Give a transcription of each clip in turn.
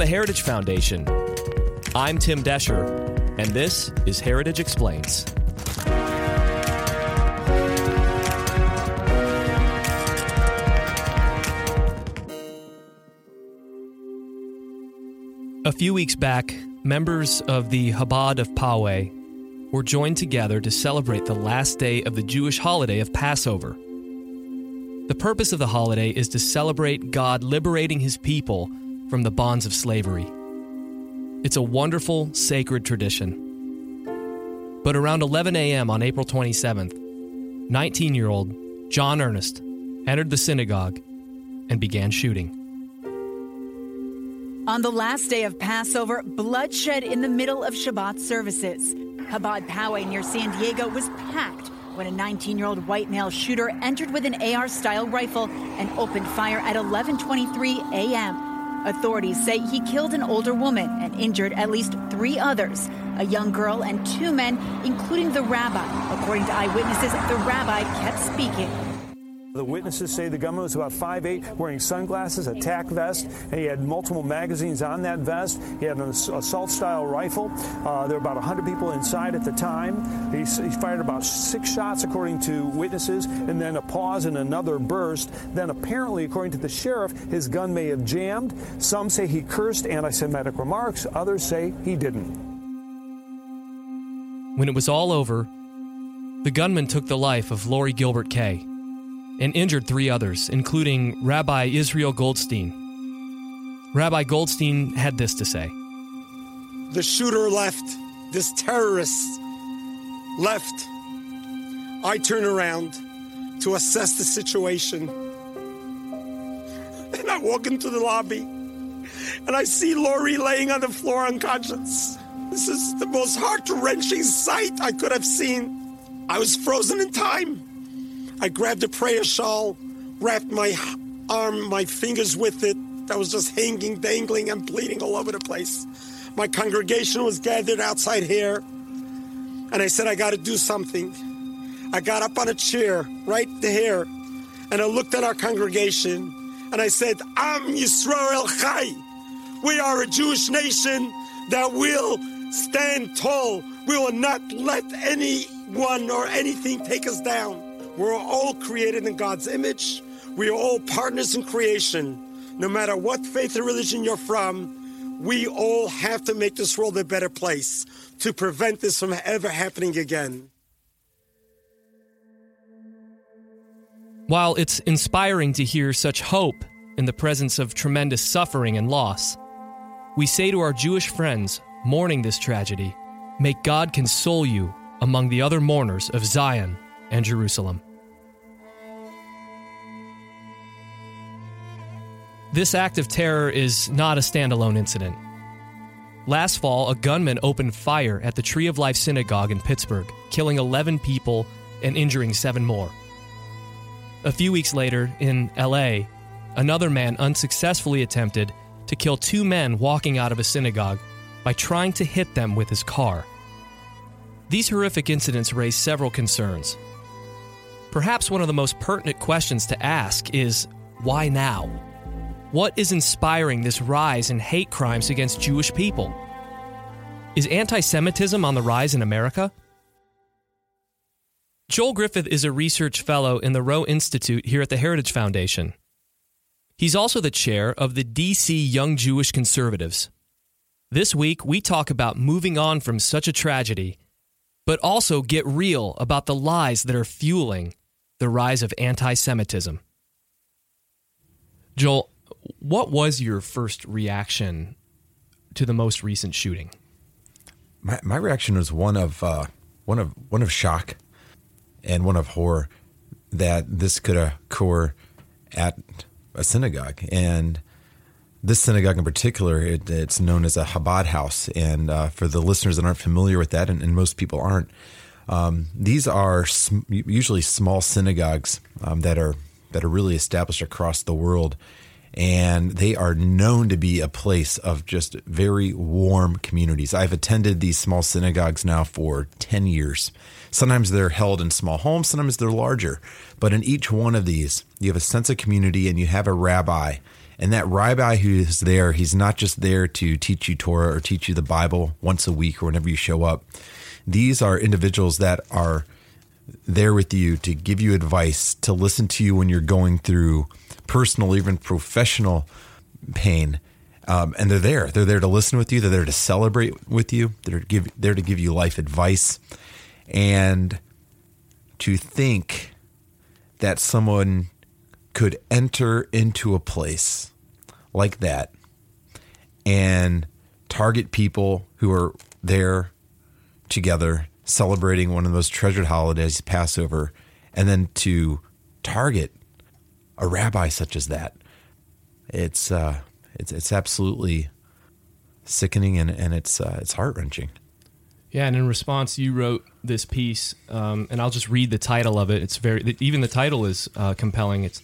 the Heritage Foundation. I'm Tim Doescher, and this is Heritage Explains. A few weeks back, members of the Chabad of Poway were joined together to celebrate the last day of the Jewish holiday of Passover. The purpose of the holiday is to celebrate God liberating his people from the bonds of slavery. It's a wonderful, sacred tradition. But around 11 a.m. on April 27th, 19 year old John Earnest entered the synagogue and began shooting. On the last day of Passover, bloodshed in the middle of Shabbat services. Chabad Poway near San Diego was packed when a 19 year old white male shooter entered with an AR style rifle and opened fire at 11:23 a.m. Authorities say he killed an older woman and injured at least three others a young girl and two men, including the rabbi. According to eyewitnesses, the rabbi kept speaking. The witnesses say the gunman was about 5'8", wearing sunglasses, a tack vest, and he had multiple magazines on that vest. He had an assault-style rifle. Uh, there were about 100 people inside at the time. He, he, fired about six shots, according to witnesses, and then a pause and another burst. Then, apparently, according to the sheriff, his gun may have jammed. Some say he cursed anti-Semitic remarks. Others say he didn't. When it was all over, the gunman took the life of Lori Gilbert Kaye and injured three others, including Rabbi Israel Goldstein. Rabbi Goldstein had this to say The shooter left, this terrorist left. I turn around to assess the situation. And I walk into the lobby and I see Lori laying on the floor unconscious. This is the most heart wrenching sight I could have seen. I was frozen in time. I grabbed a prayer shawl, wrapped my arm, my fingers with it. That was just hanging, dangling, and bleeding all over the place. My congregation was gathered outside here, and I said, I got to do something. I got up on a chair right there, and I looked at our congregation, and I said, Am Yisrael Chai. We are a Jewish nation that will stand tall. We will not let anyone or anything take us down. We're all created in God's image. We are all partners in creation. No matter what faith or religion you're from, we all have to make this world a better place to prevent this from ever happening again. While it's inspiring to hear such hope in the presence of tremendous suffering and loss, we say to our Jewish friends mourning this tragedy, May God console you among the other mourners of Zion and Jerusalem. This act of terror is not a standalone incident. Last fall, a gunman opened fire at the Tree of Life Synagogue in Pittsburgh, killing 11 people and injuring seven more. A few weeks later, in LA, another man unsuccessfully attempted to kill two men walking out of a synagogue by trying to hit them with his car. These horrific incidents raise several concerns. Perhaps one of the most pertinent questions to ask is why now? What is inspiring this rise in hate crimes against Jewish people? Is anti Semitism on the rise in America? Joel Griffith is a research fellow in the Roe Institute here at the Heritage Foundation. He's also the chair of the DC Young Jewish Conservatives. This week, we talk about moving on from such a tragedy, but also get real about the lies that are fueling the rise of anti Semitism. Joel, what was your first reaction to the most recent shooting? My, my reaction was one of uh, one of one of shock and one of horror that this could occur at a synagogue. And this synagogue in particular it, it's known as a Chabad house. And uh, for the listeners that aren't familiar with that and, and most people aren't um, these are sm- usually small synagogues um, that are that are really established across the world and they are known to be a place of just very warm communities. I've attended these small synagogues now for 10 years. Sometimes they're held in small homes, sometimes they're larger. But in each one of these, you have a sense of community and you have a rabbi And that rabbi who is there, he's not just there to teach you Torah or teach you the Bible once a week or whenever you show up. These are individuals that are there with you to give you advice, to listen to you when you're going through personal, even professional pain. Um, and they're there. They're there to listen with you. They're there to celebrate with you. They're give, there to give you life advice. And to think that someone could enter into a place like that and target people who are there together celebrating one of those treasured holidays, Passover, and then to target a rabbi such as that. It's uh, it's it's absolutely sickening and, and it's uh, it's heart wrenching. Yeah, and in response, you wrote this piece, um, and I'll just read the title of it. It's very even the title is uh, compelling. It's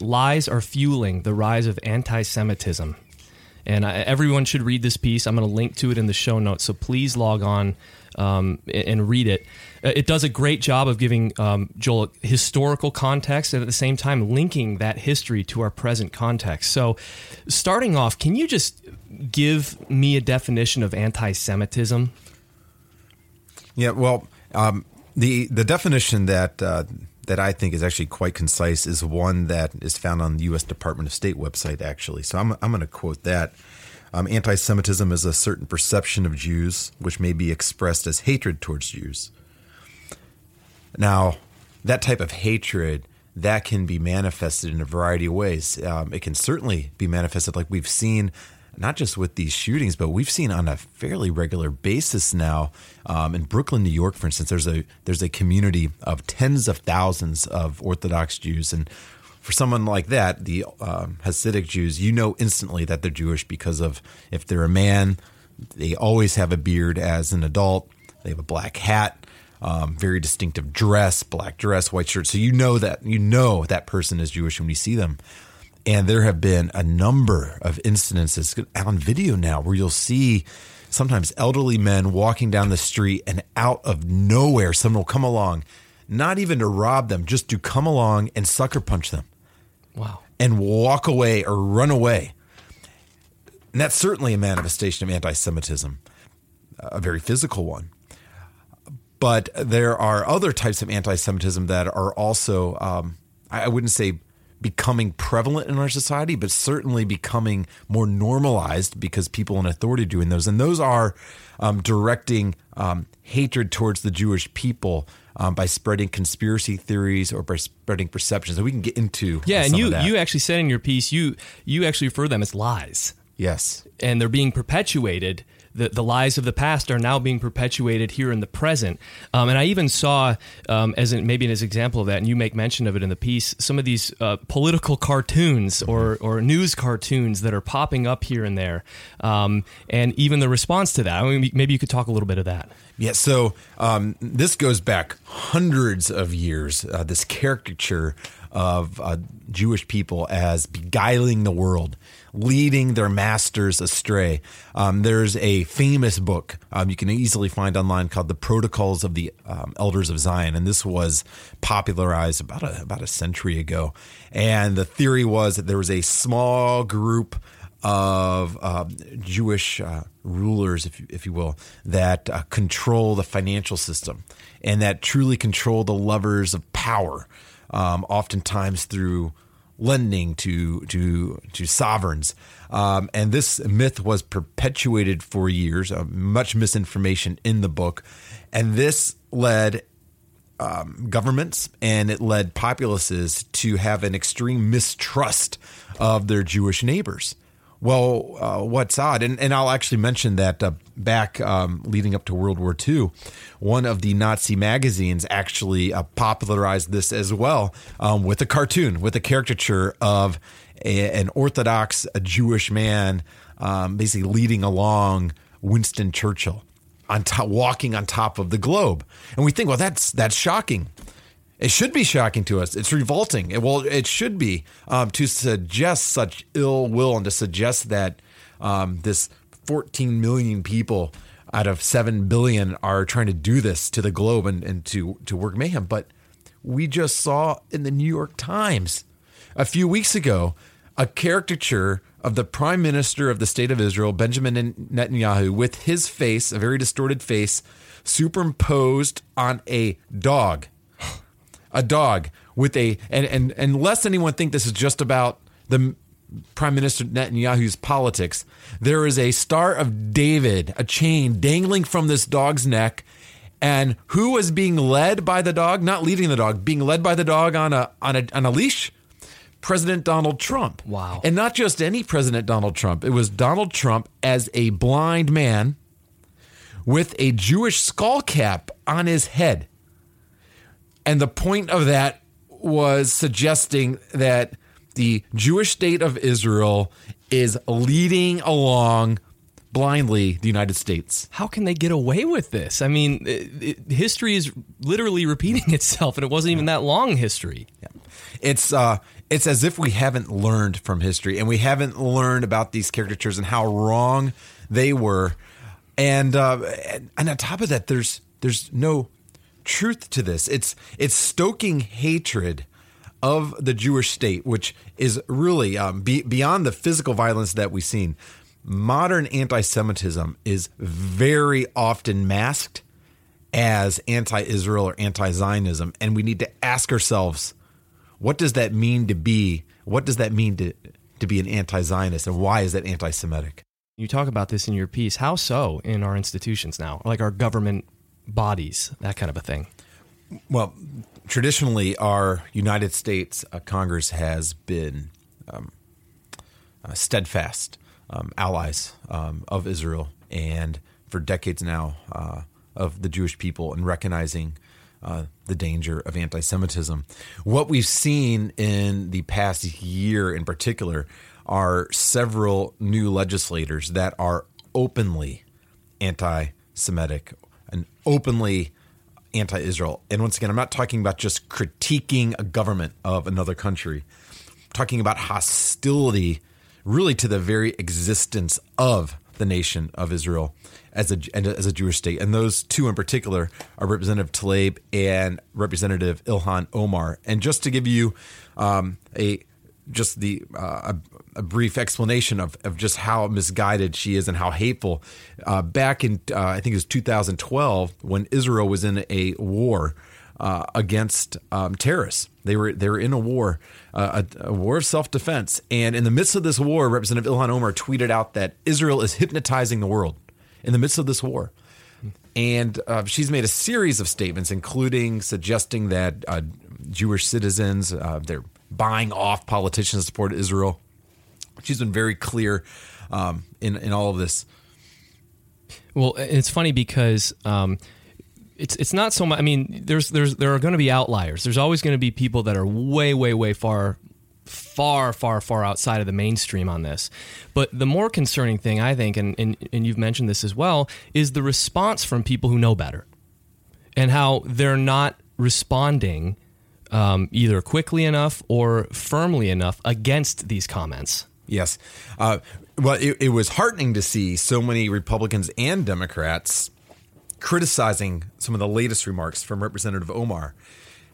"Lies Are Fueling the Rise of Anti-Semitism," and I, everyone should read this piece. I'm going to link to it in the show notes, so please log on um, and read it. Uh, it does a great job of giving um, Joel historical context and at the same time linking that history to our present context. So, starting off, can you just give me a definition of anti-Semitism? Yeah, well, um, the the definition that uh, that I think is actually quite concise is one that is found on the U.S. Department of State website. Actually, so I'm I'm going to quote that. Um, Anti Semitism is a certain perception of Jews which may be expressed as hatred towards Jews. Now, that type of hatred that can be manifested in a variety of ways. Um, it can certainly be manifested like we've seen, not just with these shootings, but we've seen on a fairly regular basis now um, in Brooklyn, New York, for instance. There's a there's a community of tens of thousands of Orthodox Jews, and for someone like that, the um, Hasidic Jews, you know instantly that they're Jewish because of if they're a man, they always have a beard as an adult. They have a black hat, um, very distinctive dress, black dress, white shirt. So you know that you know that person is Jewish when you see them. And there have been a number of incidences on video now where you'll see sometimes elderly men walking down the street and out of nowhere someone will come along, not even to rob them, just to come along and sucker punch them. Wow. And walk away or run away. And that's certainly a manifestation of anti Semitism, a very physical one. But there are other types of anti Semitism that are also, um, I wouldn't say becoming prevalent in our society, but certainly becoming more normalized because people in authority are doing those. And those are um, directing um, hatred towards the Jewish people um, by spreading conspiracy theories or by spreading perceptions. And we can get into yeah. some And you that. you actually said in your piece you you actually refer to them as lies, yes, and they're being perpetuated. The, the lies of the past are now being perpetuated here in the present. Um, and I even saw, um, as an, maybe as an example of that, and you make mention of it in the piece, some of these uh, political cartoons or, or news cartoons that are popping up here and there. Um, and even the response to that. I mean, maybe you could talk a little bit of that. Yeah, so um, this goes back hundreds of years. Uh, this caricature of uh, Jewish people as beguiling the world, leading their masters astray. Um, there's a famous book um, you can easily find online called "The Protocols of the um, Elders of Zion," and this was popularized about a about a century ago. And the theory was that there was a small group of uh, Jewish uh, rulers, if if you will, that uh, control the financial system and that truly control the levers of power, um, oftentimes through lending to to to sovereigns. Um, and this myth was perpetuated for years. Uh, much misinformation in the book, and this led um, governments and it led populaces to have an extreme mistrust of their Jewish neighbors. Well, uh, what's odd, and, and I'll actually mention that uh, back um, leading up to World War II, one of the Nazi magazines actually uh, popularized this as well um, with a cartoon, with a caricature of a, an Orthodox a Jewish man um, basically leading along Winston Churchill on top, walking on top of the globe, and we think, well, that's that's shocking. It should be shocking to us. It's revolting. It, well, it should be um, to suggest such ill will and to suggest that um, this 14 million people out of 7 billion are trying to do this to the globe and, and to, to work mayhem. But we just saw in the New York Times a few weeks ago a caricature of the prime minister of the state of Israel, Benjamin Netanyahu, with his face, a very distorted face, superimposed on a dog. A dog with a and and, lest anyone think this is just about the Prime Minister Netanyahu's politics, there is a Star of David, a chain dangling from this dog's neck. And who was being led by the dog? Not leading the dog, being led by the dog on a on a on a leash. President Donald Trump. Wow. And not just any President Donald Trump. It was Donald Trump as a blind man with a Jewish skull cap on his head. And the point of that was suggesting that the Jewish state of Israel is leading along blindly the United States. How can they get away with this? I mean, it, it, history is literally repeating itself, and it wasn't even that long history. Yeah. It's uh, it's as if we haven't learned from history, and we haven't learned about these caricatures and how wrong they were. And uh, and on top of that, there's there's no truth to this. It's it's stoking hatred of the Jewish state, which is really um, be, beyond the physical violence that we've seen. Modern anti Semitism is very often masked as anti Israel or anti Zionism. And we need to ask ourselves what does that mean to be? What does that mean to, to be an anti Zionist? And why is that anti Semitic? You talk about this in your piece. How so in our institutions now, like our government bodies, that kind of a thing? Well, traditionally, our United States uh, Congress has been um, uh, steadfast um, allies um, of Israel and for decades now uh, of the Jewish people and recognizing uh, the danger of anti Semitism. What we've seen in the past year in particular are several new legislators that are openly anti Semitic openly anti Israel. And once again, I'm not talking about just critiquing a government of another country, I'm talking about hostility really to the very existence of the nation of Israel as a as a Jewish state. And those two in particular are Representative Tlaib and Representative Ilhan Omar. And just to give you um, a just the uh, a, a, brief explanation of, of just how misguided she is and how hateful. Uh, back in uh, I think it was 2012 when Israel was in a war uh, against um, terrorists. They were they were in a war, uh, a, a, war of self defense, and in the midst of this war, Representative Ilhan Omar tweeted out that Israel is hypnotizing the world in the midst of this war. And uh, she's made a series of statements, including suggesting that Jewish citizens they're buying off politicians to support Israel. She's been very clear um, in in all of this. Well, it's funny because um, it's it's not so much. I mean, there's there's there are going to be outliers. There's always going to be people that are way way way far far far far outside of the mainstream on this. But the more concerning thing, I think, and and, and you've mentioned this as well, is the response from people who know better, and how they're not responding um, either quickly enough or firmly enough against these comments. Yes. Uh, well, it, it, was heartening to see so many Republicans and Democrats criticizing some of the latest remarks from Representative Omar.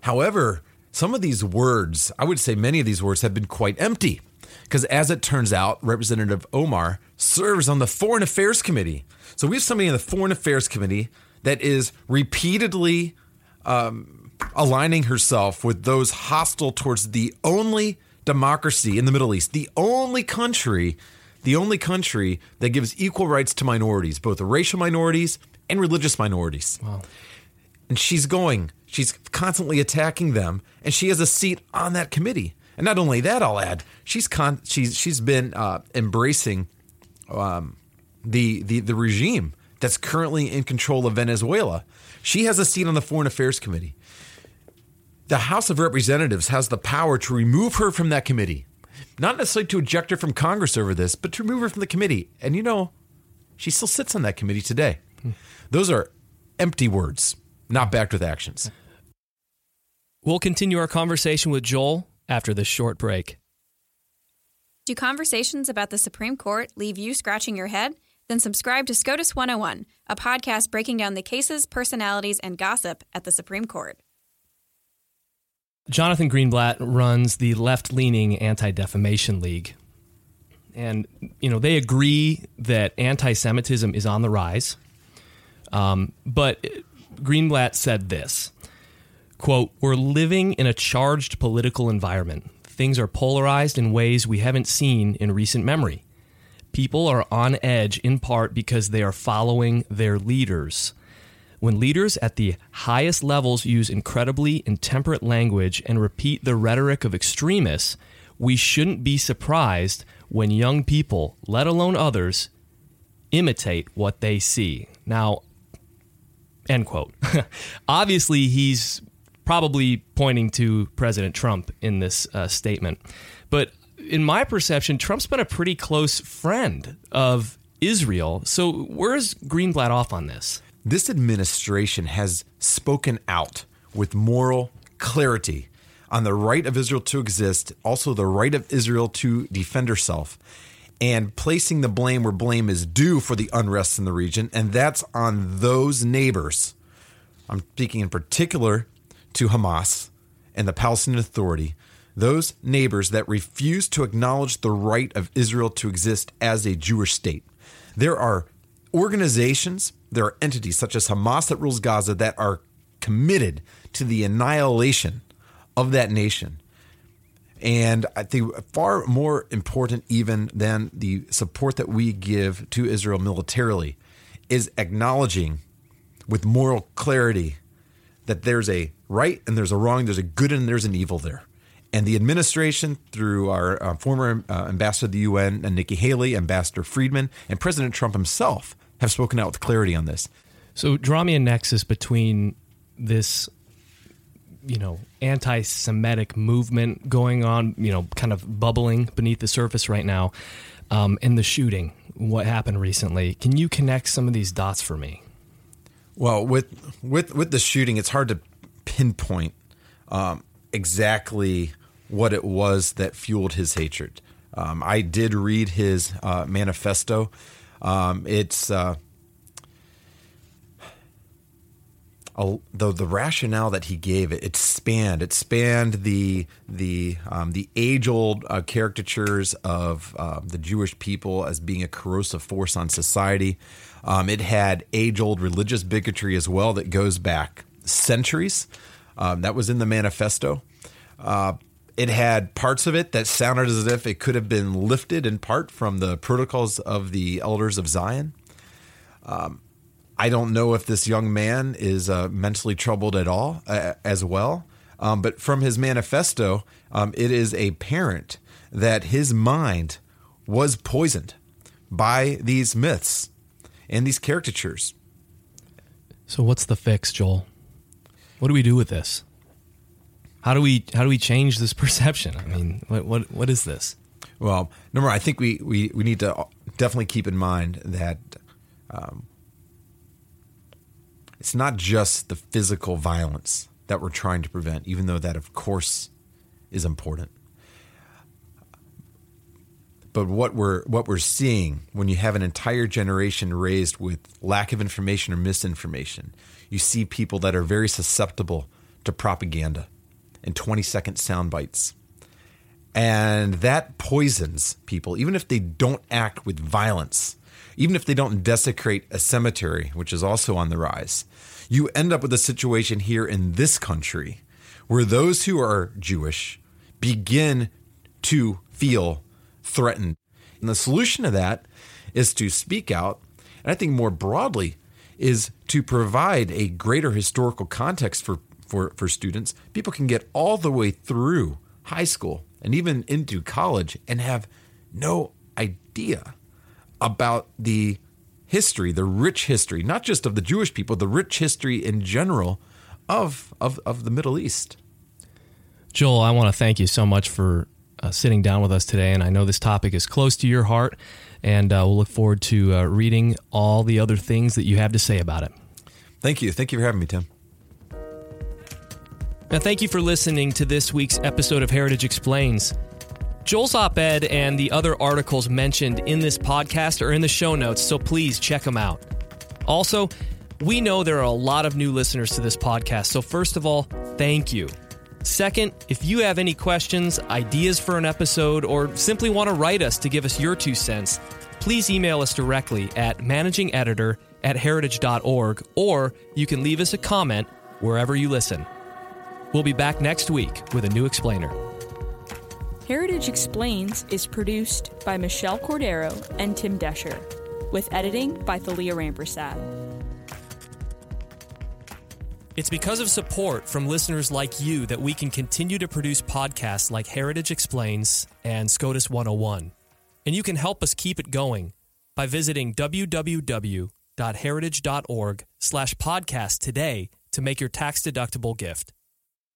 However, some of these words, I would say many of these words, have been quite empty. Because as it turns out, Representative Omar serves on the Foreign Affairs Committee. So we have somebody in the Foreign Affairs Committee that is repeatedly um, aligning herself with those hostile towards the only democracy in the Middle East, the only country, the only country that gives equal rights to minorities, both racial minorities and religious minorities. Wow. And she's going, she's constantly attacking them, and she has a seat on that committee. And not only that, I'll add, she's con- she's she's been uh, embracing um, the the the regime that's currently in control of Venezuela. She has a seat on the Foreign Affairs Committee the House of Representatives has the power to remove her from that committee. Not necessarily to eject her from Congress over this, but to remove her from the committee. And you know, she still sits on that committee today. Those are empty words, not backed with actions. We'll continue our conversation with Joel after this short break. Do conversations about the Supreme Court leave you scratching your head? Then subscribe to SCOTUS 101, a podcast breaking down the cases, personalities, and gossip at the Supreme Court. Jonathan Greenblatt runs the left leaning Anti Defamation League. And, you know, they agree that anti Semitism is on the rise. Um, but Greenblatt said this quote, We're living in a charged political environment. Things are polarized in ways we haven't seen in recent memory. People are on edge in part because they are following their leaders. When leaders at the highest levels use incredibly intemperate language and repeat the rhetoric of extremists, we shouldn't be surprised when young people, let alone others, imitate what they see. Now, end quote. Obviously, he's probably pointing to President Trump in this uh, statement. But in my perception, Trump's been a pretty close friend of Israel. So where's Greenblatt off on this? This administration has spoken out with moral clarity on the right of Israel to exist, also the right of Israel to defend herself, and placing the blame where blame is due for the unrest in the region, and that's on those neighbors. I'm speaking in particular to Hamas and the Palestinian Authority, those neighbors that refuse to acknowledge the right of Israel to exist as a Jewish state. There are organizations, there are entities such as Hamas that rules Gaza that are committed to the annihilation of that nation. And I think far more important, even than the support that we give to Israel militarily, is acknowledging with moral clarity that there's a right and there's a wrong, there's a good and there's an evil there. And the administration, through our uh, former uh, ambassador to the UN, and Nikki Haley, Ambassador Friedman, and President Trump himself, have spoken out with clarity on this. So draw me a nexus between this, you know, anti-Semitic movement going on, you know, kind of bubbling beneath the surface right now, um, and the shooting. What happened recently? Can you connect some of these dots for me? Well, with with with the shooting, it's hard to pinpoint um, exactly what it was that fueled his hatred. Um, I did read his uh, manifesto. Um, it's uh, a, the the rationale that he gave it. It spanned it spanned the the um, the age old uh, caricatures of uh, the Jewish people as being a corrosive force on society. Um, it had age old religious bigotry as well that goes back centuries. Um, that was in the manifesto. It had parts of it that sounded as if it could have been lifted in part from the protocols of the elders of Zion. Um, I don't know if this young man is uh, mentally troubled at all uh, as well. Um, but from his manifesto, um, it is apparent that his mind was poisoned by these myths and these caricatures. So, what's the fix, Joel? What do we do with this? How do we how do we change this perception? I mean, what what, what is this? Well, number one, I think we, we, we need to definitely keep in mind that um, it's not just the physical violence that we're trying to prevent, even though that, of course, is important. But what we're what we're seeing when you have an entire generation raised with lack of information or misinformation, you see people that are very susceptible to propaganda and 20 second sound bites. And that poisons people, even if they don't act with violence, even if they don't desecrate a cemetery, which is also on the rise. You end up with a situation here in this country where those who are Jewish begin to feel threatened. And the solution to that is to speak out. And I think more broadly, is to provide a greater historical context for for, for students, people can get all the way through high school and even into college and have no idea about the history, the rich history, not just of the Jewish people, the rich history in general of, of, of the Middle East. Joel, I want to thank you so much for uh, sitting down with us today. And I know this topic is close to your heart, and uh, we'll look forward to uh, reading all the other things that you have to say about it. Thank you. Thank you for having me, Tim. Now, thank you for listening to this week's episode of Heritage Explains. Joel's op ed and the other articles mentioned in this podcast are in the show notes, so please check them out. Also, we know there are a lot of new listeners to this podcast, so first of all, thank you. Second, if you have any questions, ideas for an episode, or simply want to write us to give us your two cents, please email us directly at managingeditor at heritage.org, or you can leave us a comment wherever you listen. We'll be back next week with a new explainer. Heritage Explains is produced by Michelle Cordero and Tim Doescher, with editing by Thalia Rampersad. It's because of support from listeners like you that we can continue to produce podcasts like Heritage Explains and SCOTUS 101. And you can help us keep it going by visiting www.heritage.org slash podcast today to make your tax-deductible gift.